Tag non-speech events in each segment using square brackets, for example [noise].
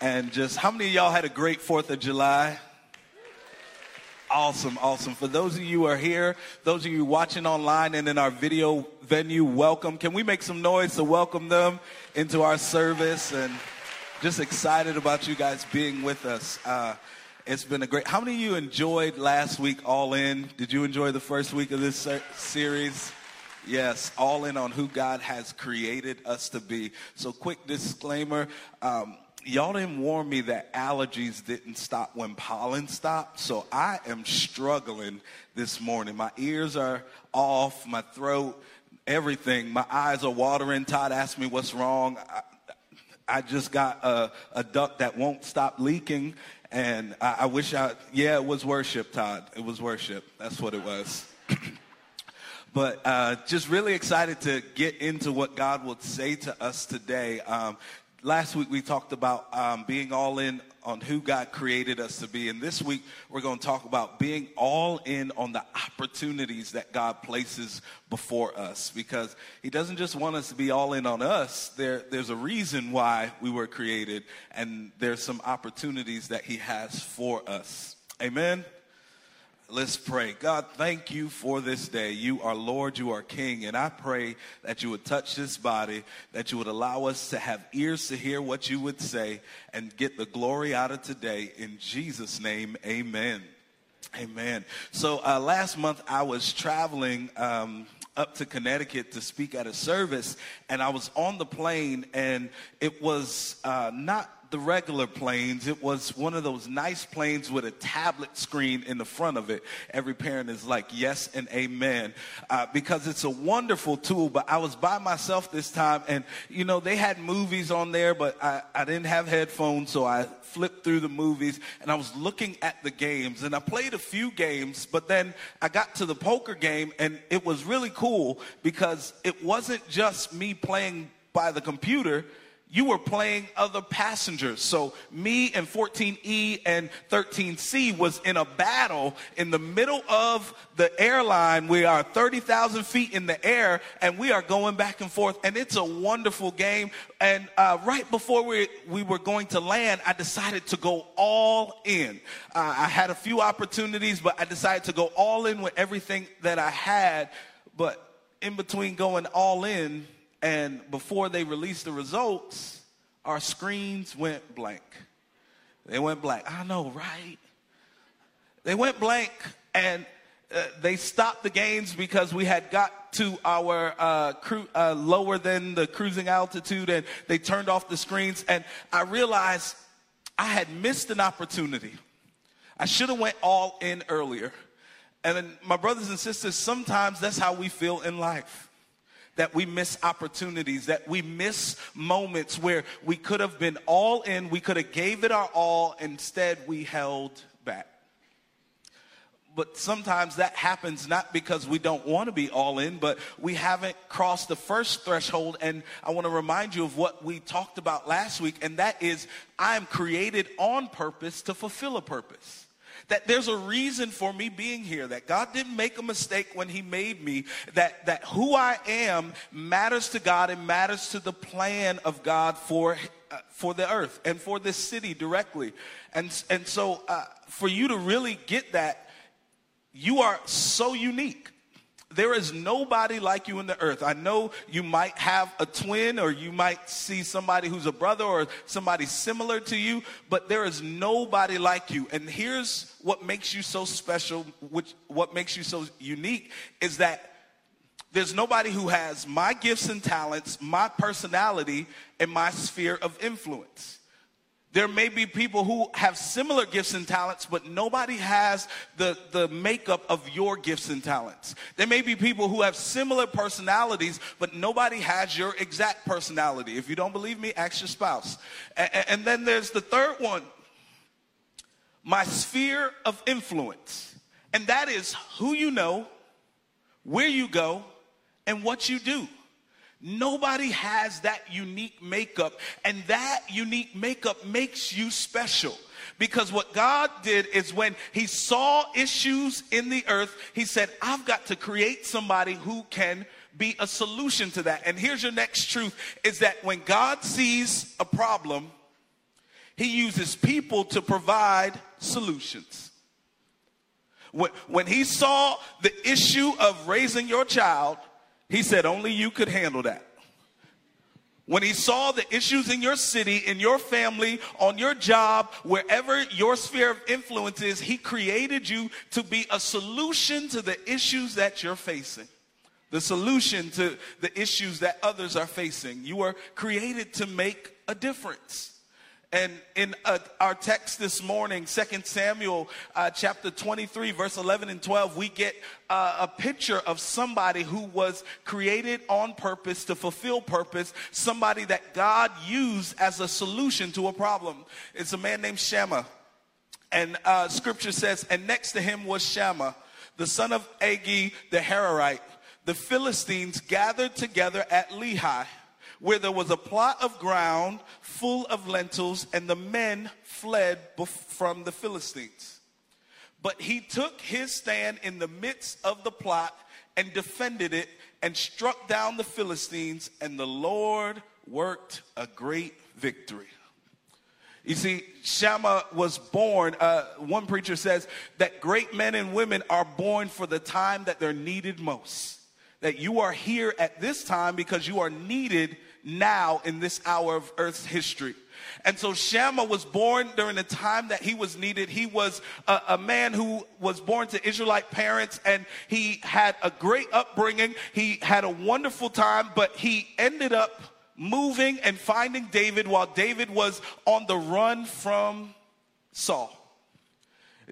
And just how many of y'all had a great 4th of July? Awesome, awesome. For those of you who are here, those of you watching online and in our video venue, welcome. Can we make some noise to welcome them into our service? And just excited about you guys being with us. Uh, it's been a great. How many of you enjoyed last week All In? Did you enjoy the first week of this ser- series? Yes, all in on who God has created us to be. So, quick disclaimer. Um, y'all didn't warn me that allergies didn't stop when pollen stopped. So I am struggling this morning. My ears are off, my throat, everything. My eyes are watering. Todd asked me what's wrong. I, I just got a, a duct that won't stop leaking. And I, I wish I, yeah, it was worship, Todd. It was worship. That's what it was. [clears throat] but uh, just really excited to get into what God will say to us today. Um, last week we talked about um, being all in on who God created us to be. And this week we're going to talk about being all in on the opportunities that God places before us because He doesn't just want us to be all in on us. There, there's a reason why we were created, and there's some opportunities that He has for us. Amen. Let's pray. God, thank you for this day. You are Lord, you are King, and I pray that you would touch this body, that you would allow us to have ears to hear what you would say and get the glory out of today. In Jesus' name, amen. Amen. So uh, last month I was traveling. Um, up to Connecticut to speak at a service, and I was on the plane, and it was uh, not the regular planes. It was one of those nice planes with a tablet screen in the front of it. Every parent is like, yes and amen, uh, because it's a wonderful tool. But I was by myself this time, and you know, they had movies on there, but I, I didn't have headphones, so I flipped through the movies and I was looking at the games. And I played a few games, but then I got to the poker game, and it was really cool because it wasn't just me playing by the computer you were playing other passengers. So me and 14E and 13C was in a battle in the middle of the airline. We are 30,000 feet in the air and we are going back and forth and it's a wonderful game. And uh, right before we, we were going to land, I decided to go all in. Uh, I had a few opportunities, but I decided to go all in with everything that I had. But in between going all in, and before they released the results, our screens went blank. They went blank. I know, right? They went blank and uh, they stopped the games because we had got to our uh, cru- uh, lower than the cruising altitude and they turned off the screens. And I realized I had missed an opportunity. I should have went all in earlier. And then my brothers and sisters, sometimes that's how we feel in life that we miss opportunities, that we miss moments where we could have been all in, we could have gave it our all, instead we held back. But sometimes that happens not because we don't want to be all in, but we haven't crossed the first threshold. And I want to remind you of what we talked about last week, and that is I am created on purpose to fulfill a purpose that there's a reason for me being here, that God didn't make a mistake when He made me, that, that who I am matters to God and matters to the plan of God for, uh, for the earth and for this city directly. And, and so, uh, for you to really get that, you are so unique. There is nobody like you in the earth. I know you might have a twin or you might see somebody who's a brother or somebody similar to you, but there is nobody like you. And here's what makes you so special, which what makes you so unique is that there's nobody who has my gifts and talents, my personality, and my sphere of influence. There may be people who have similar gifts and talents, but nobody has the, the makeup of your gifts and talents. There may be people who have similar personalities, but nobody has your exact personality. If you don't believe me, ask your spouse. And, and then there's the third one. my sphere of influence. And that is who you know, where you go, and what you do. Nobody has that unique makeup, and that unique makeup makes you special. Because what God did is when He saw issues in the earth, He said, I've got to create somebody who can be a solution to that. And here's your next truth is that when God sees a problem, He uses people to provide solutions. When, when He saw the issue of raising your child, He said, Only you could handle that when he saw the issues in your city, in your family, on your job, wherever your sphere of influence is, he created you to be a solution to the issues that you're facing. The solution to the issues that others are facing. You are created to make a difference. And in uh, our text this morning, 2 Samuel uh, chapter 23, verse 11 and 12, we get uh, a picture of somebody who was created on purpose to fulfill purpose, somebody that God used as a solution to a problem. It's a man named Shammah. And uh, scripture says, and next to him was Shammah, the son of Agee the Hararite. The Philistines gathered together at Lehi where there was a plot of ground full of lentils, and the men fled from the Philistines. But he took his stand in the midst of the plot and defended it and struck down the Philistines, and the Lord worked a great victory. You see, Shammah was born, uh, one preacher says that great men and women are born for the time that they're needed most. That you are here at this time because you are needed now in this hour of Earth's history. And so Shammah was born during the time that he was needed. He was a, a, man who was born to Israelite parents and he had a great upbringing. He had a wonderful time, but he ended up moving and finding David while David was on the run from Saul.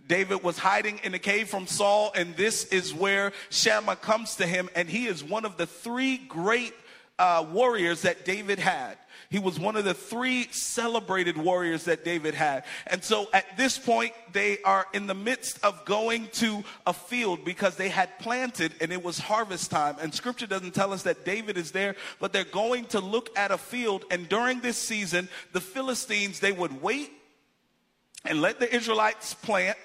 David was hiding in a cave from Saul, and this is where Shammah comes to him, and he is one of the three great uh, warriors that David had. He was one of the three celebrated warriors that David had. And so at this point, they are in the midst of going to a field because they had planted and it was harvest time. And scripture doesn't tell us that David is there, but they're going to look at a field. And during this season, the Philistines, they would wait and let the Israelites plant.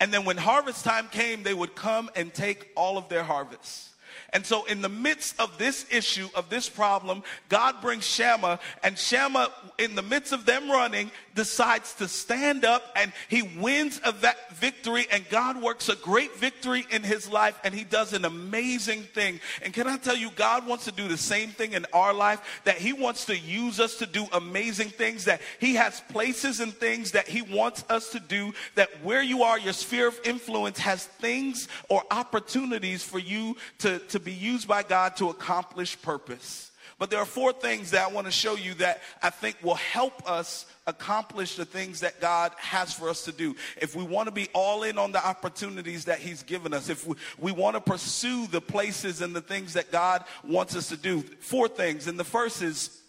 And then when harvest time came, they would come and take all of their harvests. And so, in the midst of this issue, of this problem, God brings Shammah, and Shammah, in the midst of them running, decides to stand up and he wins a victory, and God works a great victory in his life, and he does an amazing thing. And can I tell you, God wants to do the same thing in our life, that he wants to use us to do amazing things, that he has places and things that he wants us to do, that where you are, your sphere of influence has things or opportunities for you to, to be used by God to accomplish purpose. But there are four things that I want to show you that I think will help us accomplish the things that God has for us to do. If we want to be all in on the opportunities that He's given us, if we, we want to pursue the places and the things that God wants us to do, four things. And the first is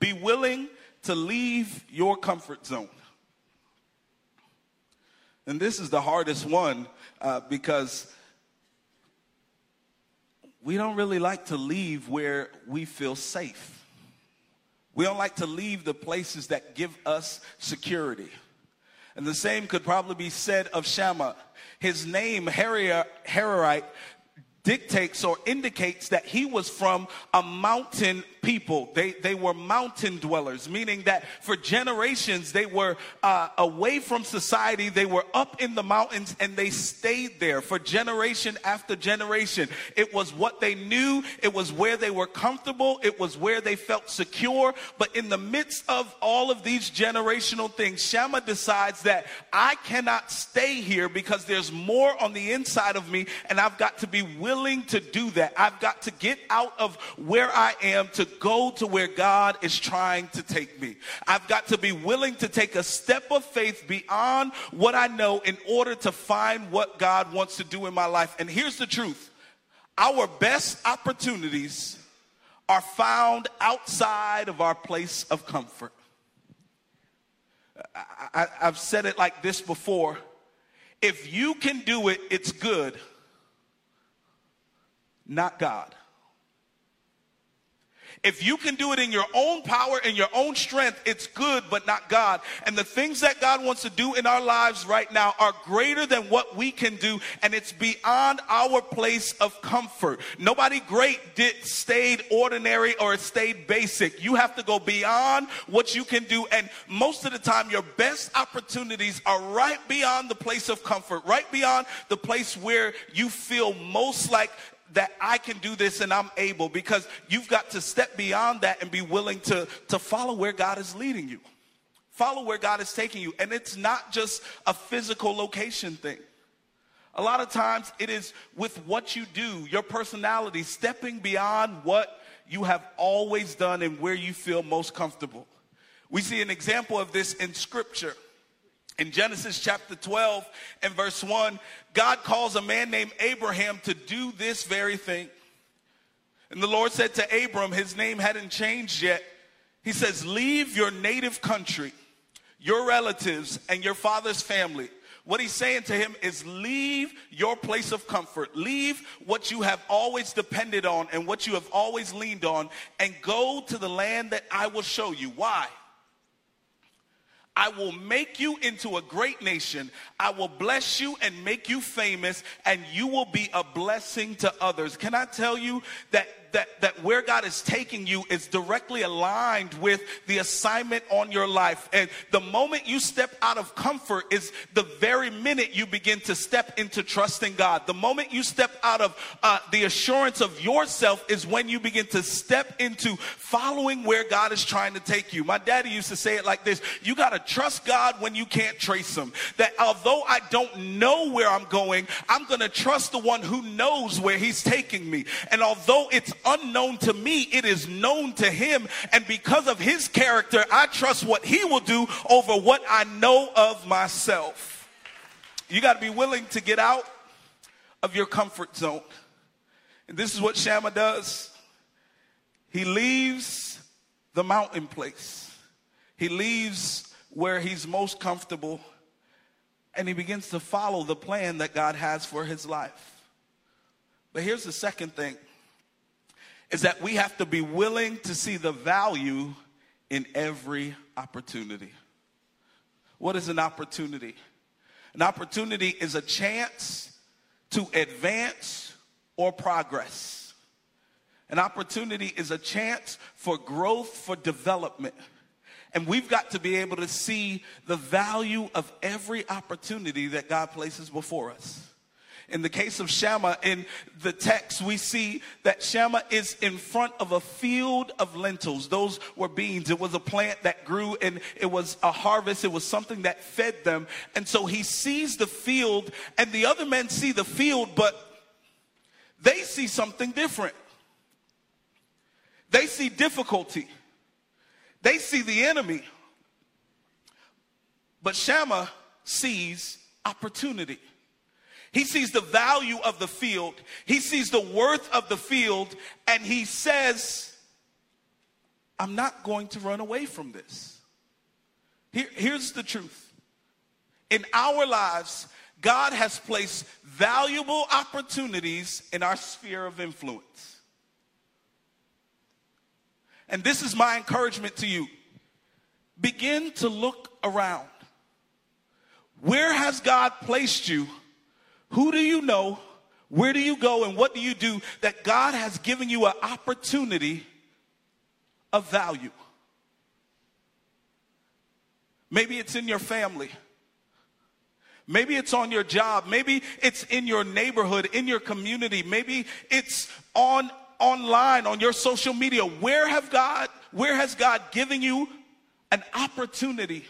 be willing to leave your comfort zone. And this is the hardest one uh, because we don't really like to leave where we feel safe. We don't like to leave the places that give us security. And the same could probably be said of Shammah. His name, Hararite, dictates or indicates that he was from a mountain people. They, they were mountain dwellers, meaning that for generations they were uh, away from society. They were up in the mountains and they stayed there for generation after generation. It was what they knew. It was where they were comfortable. It was where they felt secure. But in the midst of all of these generational things, Shammah decides that I cannot stay here because there's more on the inside of me and I've got to be willing to do that. I've got to get out of where I am to go to where God is trying to take me. I've got to be willing to take a step of faith beyond what I know in order to find what God wants to do in my life. And here's the truth our best opportunities are found outside of our place of comfort. I, I've said it like this before. If you can do it, it's good, not God. If you can do it in your own power and your own strength, it's good, but not God. And the things that God wants to do in our lives right now are greater than what we can do, and it's beyond our place of comfort. Nobody great did stayed ordinary or stayed basic. You have to go beyond what you can do, and most of the time, your best opportunities are right beyond the place of comfort, right beyond the place where you feel most like that I can do this and I'm able because you've got to step beyond that and be willing to, to follow where God is leading you. Follow where God is taking you. And it's not just a physical location thing. A lot of times it is with what you do, your personality, stepping beyond what you have always done and where you feel most comfortable. We see an example of this in scripture. In Genesis chapter 12 and verse 1, God calls a man named Abraham to do this very thing. And the Lord said to Abram, his name hadn't changed yet. He says, Leave your native country, your relatives, and your father's family. What he's saying to him is leave your place of comfort, leave what you have always depended on and what you have always leaned on, and go to the land that I will show you. Why? I will make you into a great nation. I will bless you and make you famous, and you will be a blessing to others. Can I tell you that that, that where God is taking you is directly aligned with the assignment on your life. And the moment you step out of comfort is the very minute you begin to step into trusting God. The moment you step out of uh, the assurance of yourself is when you begin to step into following where God is trying to take you. My daddy used to say it like this You got to trust God when you can't trace Him. That although I don't know where I'm going, I'm going to trust the one who knows where He's taking me. And although it's unknown to me, it is known to him. And because of his character, I trust what he will do over what I know of myself. You got to be willing to get out of your comfort zone. And this is what Shammah does. He leaves the mountain place. He leaves where he's most comfortable and he begins to follow the plan that God has for his life. But here's the second thing is that we have to be willing to see the value in every opportunity. What is an opportunity? An opportunity is a chance to advance or progress. An opportunity is a chance for growth, for development. And we've got to be able to see the value of every opportunity that God places before us. In the case of Shammah, in the text, we see that Shammah is in front of a field of lentils. Those were beans. It was a plant that grew and it was a harvest. It was something that fed them. And so he sees the field and the other men see the field, but they see something different. They see difficulty. They see the enemy. But Shammah sees opportunity. He sees the value of the field, he sees the worth of the field, and he says, I'm not going to run away from this. Here, here's the truth in our lives, God has placed valuable opportunities in our sphere of influence. And this is my encouragement to you. Begin to look around. Where has God placed you who do you know? Where do you go? And what do you do that God has given you an opportunity of value? Maybe it's in your family. Maybe it's on your job. Maybe it's in your neighborhood, in your community. Maybe it's on online, on your social media. Where have God, where has God given you an opportunity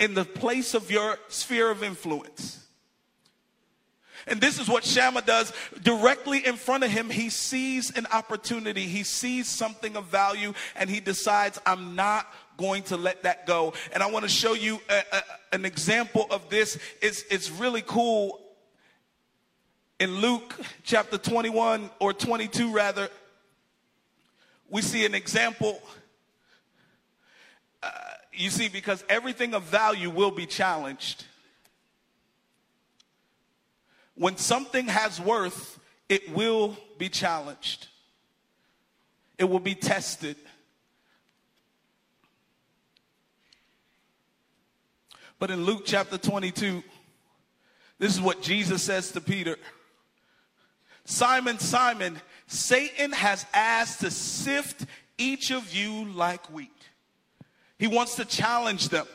in the place of your sphere of influence? And this is what Shammah does directly in front of him. He sees an opportunity, he sees something of value, and he decides, I'm not going to let that go. And I want to show you a, a, an example of this. It's, it's really cool. In Luke chapter 21 or 22, rather, we see an example. Uh, You see, because everything of value will be challenged. When something has worth, it will be challenged, it will be tested. But in Luke chapter 22, this is what Jesus says to Peter Simon, Simon, Satan has asked to sift each of you like wheat. He wants to challenge them.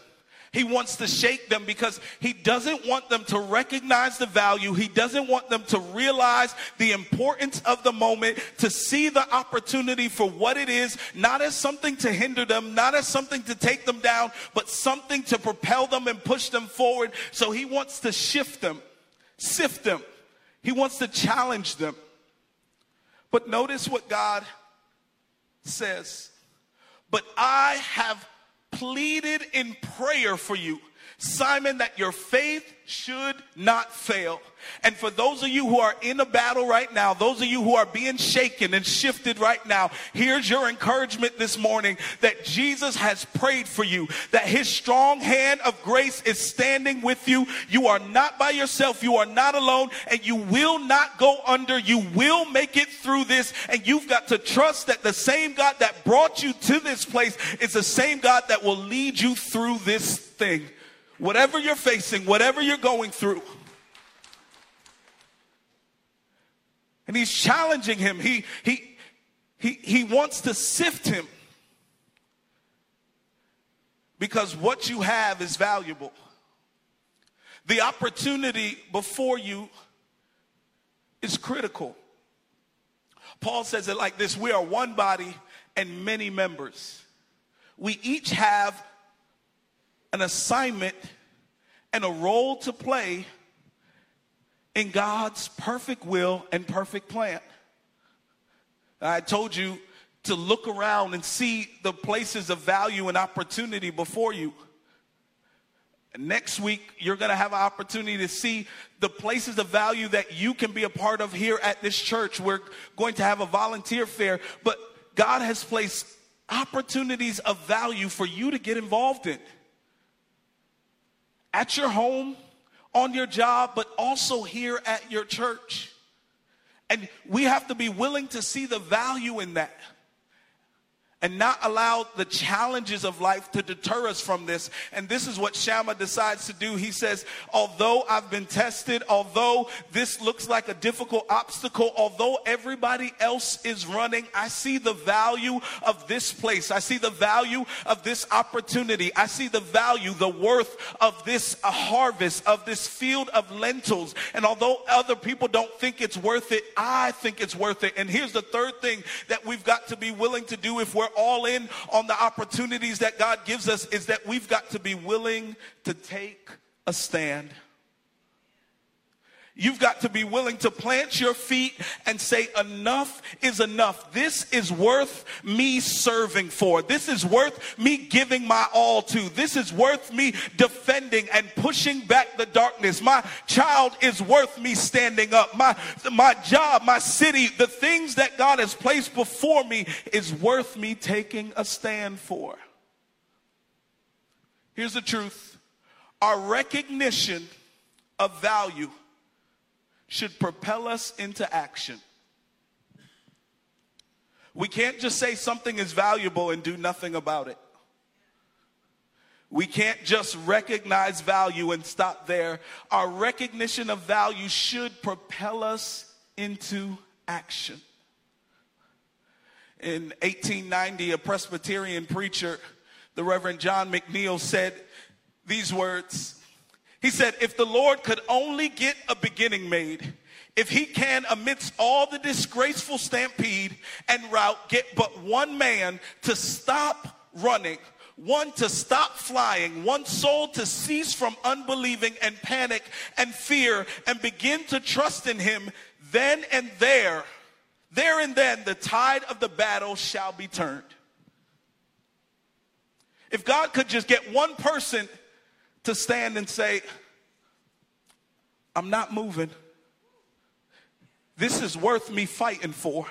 He wants to shake them because he doesn't want them to recognize the value. He doesn't want them to realize the importance of the moment, to see the opportunity for what it is, not as something to hinder them, not as something to take them down, but something to propel them and push them forward. So he wants to shift them, sift them. He wants to challenge them. But notice what God says. But I have pleaded in prayer for you, Simon, that your faith should not fail. And for those of you who are in a battle right now, those of you who are being shaken and shifted right now, here's your encouragement this morning that Jesus has prayed for you, that his strong hand of grace is standing with you. You are not by yourself. You are not alone and you will not go under. You will make it through this. And you've got to trust that the same God that brought you to this place is the same God that will lead you through this thing. Whatever you're facing, whatever you're going through. And he's challenging him. He, he, he, he wants to sift him because what you have is valuable. The opportunity before you is critical. Paul says it like this We are one body and many members. We each have an assignment and a role to play in God's perfect will and perfect plan. I told you to look around and see the places of value and opportunity before you. Next week, you're going to have an opportunity to see the places of value that you can be a part of here at this church. We're going to have a volunteer fair, but God has placed opportunities of value for you to get involved in. At your home, on your job, but also here at your church. And we have to be willing to see the value in that and not allow the challenges of life to deter us from this. And this is what Shammah decides to do. He says, although I've been tested, although this looks like a difficult obstacle, although everybody else is running, I see the value of this place. I see the value of this opportunity. I see the value, the worth of this harvest, of this field of lentils. And although other people don't think it's worth it, I think it's worth it. And here's the third thing that we've got to be willing to do if we're all in on the opportunities that God gives us is that we've got to be willing to take a stand. You've got to be willing to plant your feet and say, enough is enough. This is worth me serving for. This is worth me giving my all to. This is worth me defending and pushing back the darkness. My child is worth me standing up. My, my job, my city, the things that God has placed before me is worth me taking a stand for. Here's the truth. Our recognition of value should propel us into action. We can't just say something is valuable and do nothing about it. We can't just recognize value and stop there. Our recognition of value should propel us into action. In 1890, a Presbyterian preacher, the Reverend John McNeill, said these words he said, if the Lord could only get a beginning made, if he can, amidst all the disgraceful stampede and rout, get but one man to stop running, one to stop flying, one soul to cease from unbelieving and panic and fear and begin to trust in him, then and there, there and then, the tide of the battle shall be turned. If God could just get one person to stand and say, I'm not moving. This is worth me fighting for.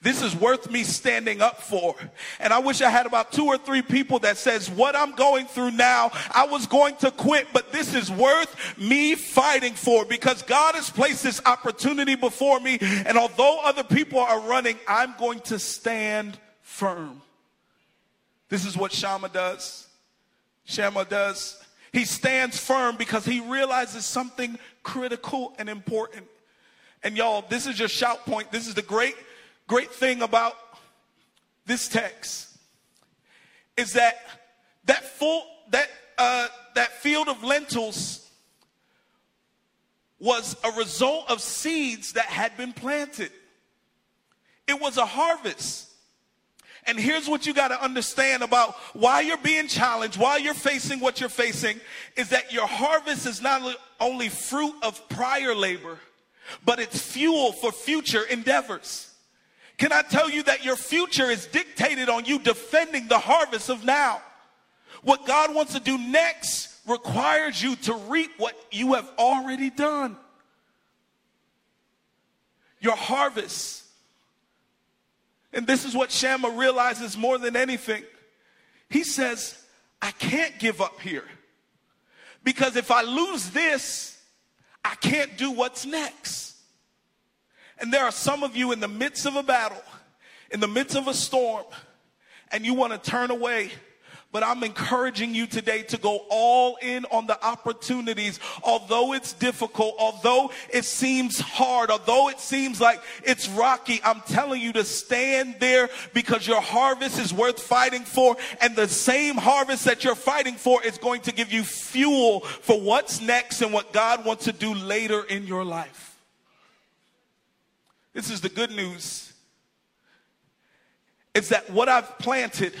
This is worth me standing up for. And I wish I had about two or three people that says what I'm going through now, I was going to quit, but this is worth me fighting for because God has placed this opportunity before me. And although other people are running, I'm going to stand firm. This is what Shammah does. Shammah does. He stands firm because he realizes something critical and important. And y'all, this is your shout point. This is the great great thing about this text is that that full that uh, that field of lentils was a result of seeds that had been planted. It was a harvest. And here's what you got to understand about why you're being challenged, why you're facing what you're facing, is that your harvest is not only fruit of prior labor, but it's fuel for future endeavors. Can I tell you that your future is dictated on you defending the harvest of now? What God wants to do next requires you to reap what you have already done. Your harvest. And this is what Shammah realizes more than anything. He says, I can't give up here. Because if I lose this, I can't do what's next. And there are some of you in the midst of a battle, in the midst of a storm, and you want to turn away. But I'm encouraging you today to go all in on the opportunities. Although it's difficult, although it seems hard, although it seems like it's rocky, I'm telling you to stand there because your harvest is worth fighting for. And the same harvest that you're fighting for is going to give you fuel for what's next and what God wants to do later in your life. This is the good news. It's that what I've planted,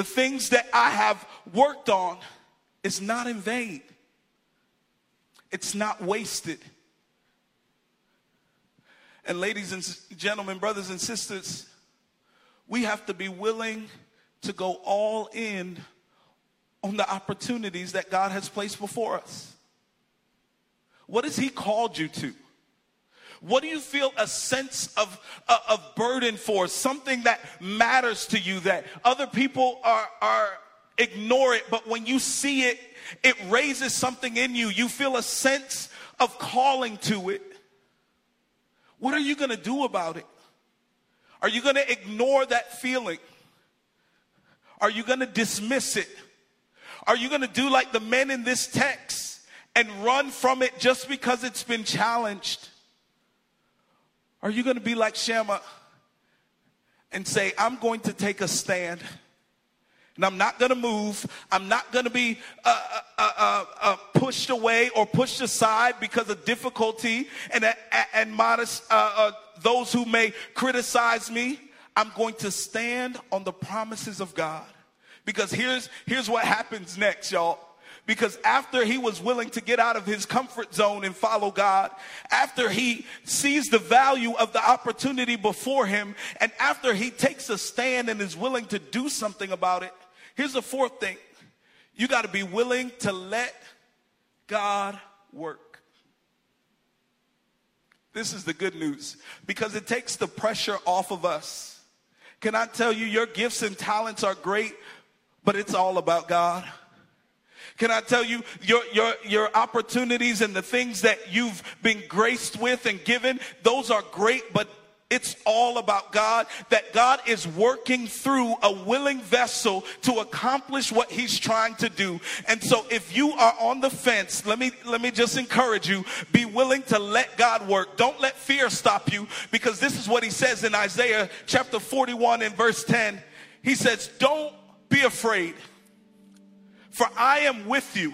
the things that I have worked on, is not in vain. It's not wasted. And, ladies and gentlemen, brothers and sisters, we have to be willing to go all in on the opportunities that God has placed before us. What has He called you to? What do you feel a sense of, uh, of burden for? Something that matters to you that other people are, are ignore it, but when you see it, it raises something in you. You feel a sense of calling to it. What are you going to do about it? Are you going to ignore that feeling? Are you going to dismiss it? Are you going to do like the men in this text and run from it just because it's been challenged? Are you going to be like Shammah and say, I'm going to take a stand? And I'm not going to move. I'm not going to be uh uh, uh, uh, uh, pushed away or pushed aside because of difficulty and, uh, and modest, those who may criticize me. I'm going to stand on the promises of God. Because here's, here's what happens next, y'all because after he was willing to get out of his comfort zone and follow God, after he sees the value of the opportunity before him, and after he takes a stand and is willing to do something about it, here's the fourth thing you got to be willing to let God work. This is the good news because it takes the pressure off of us. Can I tell you, your gifts and talents are great, but it's all about God. Can I tell you your, your, your opportunities and the things that you've been graced with and given, those are great, but it's all about God, that God is working through a willing vessel to accomplish what he's trying to do. And so if you are on the fence, let me, let me just encourage you, be willing to let God work. Don't let fear stop you because this is what he says in Isaiah chapter 41 and verse 10. He says, don't be afraid for I am with you.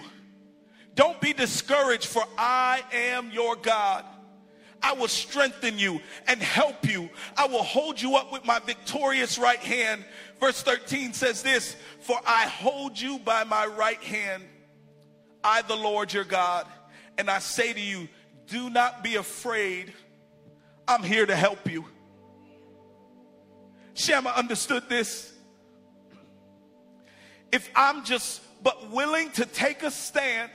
Don't be discouraged, for I am your God. I will strengthen you and help you. I will hold you up with my victorious right hand. Verse 13 says this For I hold you by my right hand, I, the Lord your God. And I say to you, Do not be afraid. I'm here to help you. Shammah understood this. If I'm just but willing to take a stand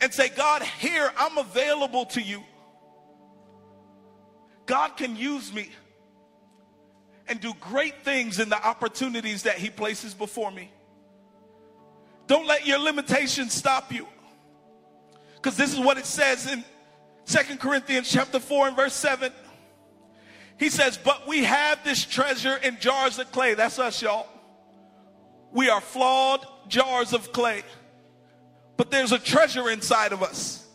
and say, God, here, I'm available to you. God can use me. and do great things in the opportunities that He places before me. Don't let your limitations stop you. Because this is what it says in Second Corinthians chapter 4 and verse 7. He says, But we have this treasure in jars of clay. That's us, y'all. We are flawed jars of clay. But there's a treasure inside of us.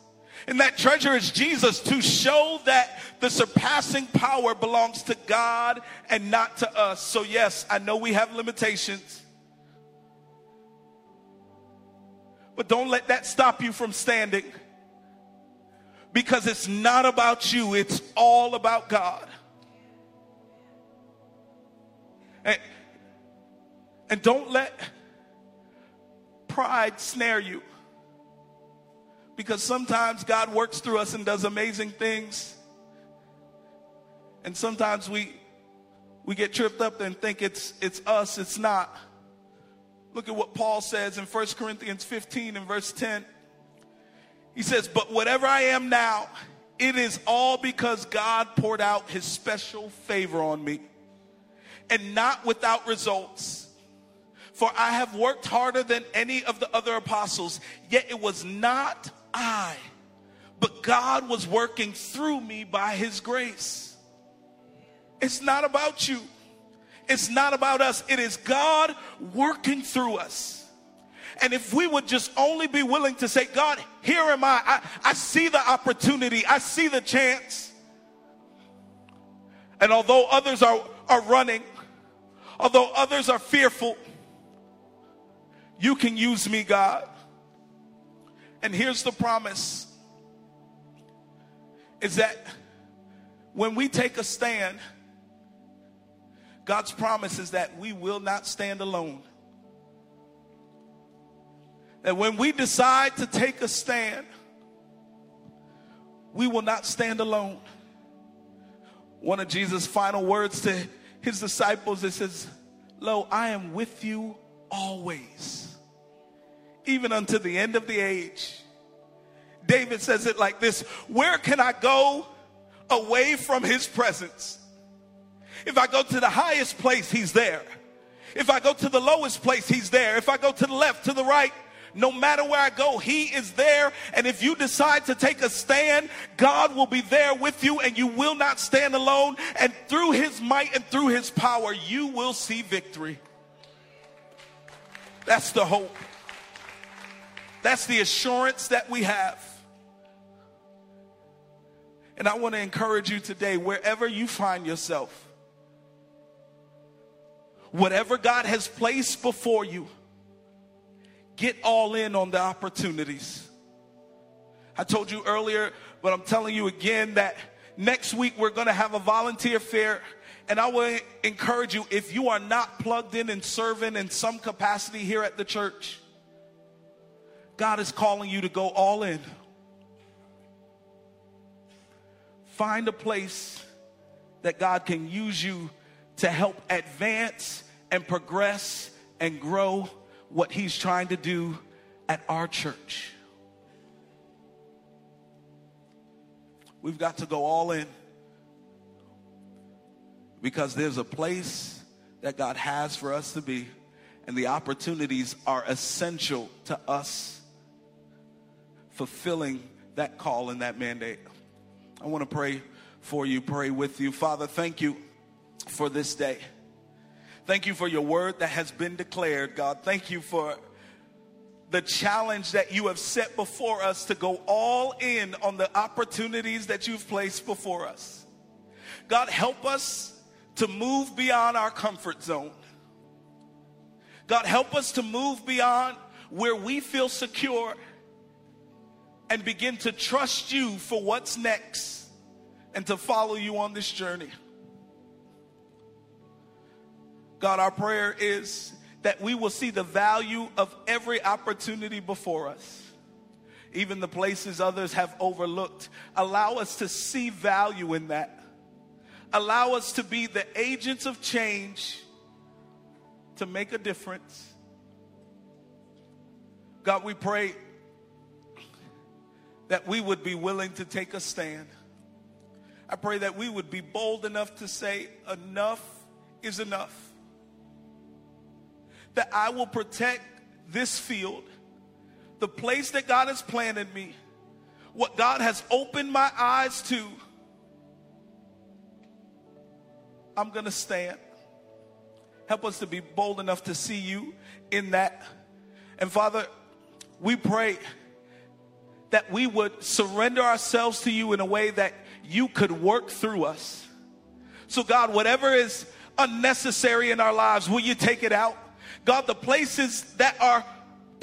And that treasure is Jesus to show that the surpassing power belongs to God and not to us. So, yes, I know we have limitations. But don't let that stop you from standing. Because it's not about you, it's all about God. And, and don't let pride snare you. Because sometimes God works through us and does amazing things. And sometimes we we get tripped up and think it's it's us, it's not. Look at what Paul says in 1 Corinthians 15 and verse 10. He says, But whatever I am now, it is all because God poured out his special favor on me, and not without results. For I have worked harder than any of the other apostles, yet it was not I, but God was working through me by his grace. It's not about you. It's not about us. It is God working through us. And if we would just only be willing to say, God, here am I. I, I see the opportunity. I see the chance. And although others are, are running, although others are fearful, you can use me, God. And here's the promise is that when we take a stand, God's promise is that we will not stand alone. That when we decide to take a stand, we will not stand alone. One of Jesus' final words to his disciples, it says, Lo, I am with you always, even unto the end of the age. David says it like this Where can I go away from his presence? If I go to the highest place, he's there. If I go to the lowest place, he's there. If I go to the left, to the right, no matter where I go, He is there. And if you decide to take a stand, God will be there with you and you will not stand alone. And through His might and through His power, you will see victory. That's the hope. That's the assurance that we have. And I want to encourage you today, wherever you find yourself, Whatever God has placed before you, get all in on the opportunities. I told you earlier, but I'm telling you again that next week we're going to have a volunteer fair. And I will encourage you if you are not plugged in and serving in some capacity here at the church, God is calling you to go all in. Find a place that God can use you to help advance and progress and grow what He's trying to do at our church. We've got to go all in because there's a place that God has for us to be, and the opportunities are essential to us fulfilling that call and that mandate. I want to pray for you, pray with you. Father, thank you for this day. Thank you for your word that has been declared, God. Thank you for the challenge that you have set before us to go all in on the opportunities that you've placed before us. God, help us to move beyond our comfort zone. God, help us to move beyond where we feel secure and begin to trust you for what's next and to follow you on this journey. God, our prayer is that we will see the value of every opportunity before us, even the places others have overlooked. Allow us to see value in that. Allow us to be the agents of change to make a difference. God, we pray that we would be willing to take a stand. I pray that we would be bold enough to say, enough is enough. That I will protect this field, the place that God has planted me, what God has opened my eyes to. I'm going to stand. Help us to be bold enough to see you in that. And Father, we pray that we would surrender ourselves to you in a way that you could work through us. So, God, whatever is unnecessary in our lives, will you take it out? God, the places that are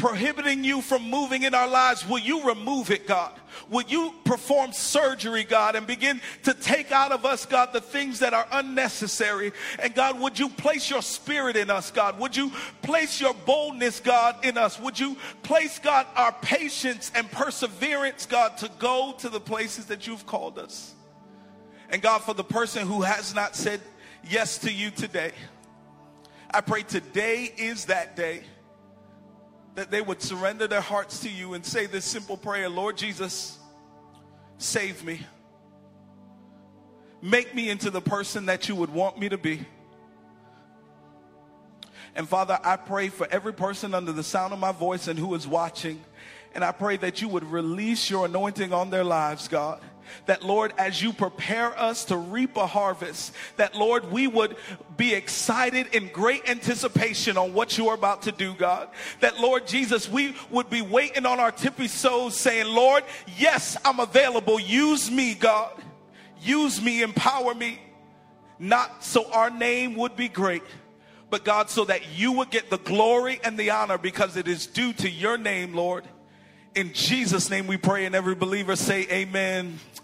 prohibiting you from moving in our lives, will you remove it, God? Will you perform surgery, God, and begin to take out of us, God, the things that are unnecessary? And God, would you place your spirit in us, God? Would you place your boldness, God, in us? Would you place, God, our patience and perseverance, God, to go to the places that you've called us? And God, for the person who has not said yes to you today, I pray today is that day that they would surrender their hearts to you and say this simple prayer Lord Jesus, save me. Make me into the person that you would want me to be. And Father, I pray for every person under the sound of my voice and who is watching. And I pray that you would release your anointing on their lives, God. That, Lord, as you prepare us to reap a harvest, that, Lord, we would be excited in great anticipation on what you're about to do, God. That, Lord Jesus, we would be waiting on our tippy toes saying, Lord, yes, I'm available. Use me, God. Use me, empower me. Not so our name would be great, but God, so that you would get the glory and the honor because it is due to your name, Lord. In Jesus' name we pray, and every believer say amen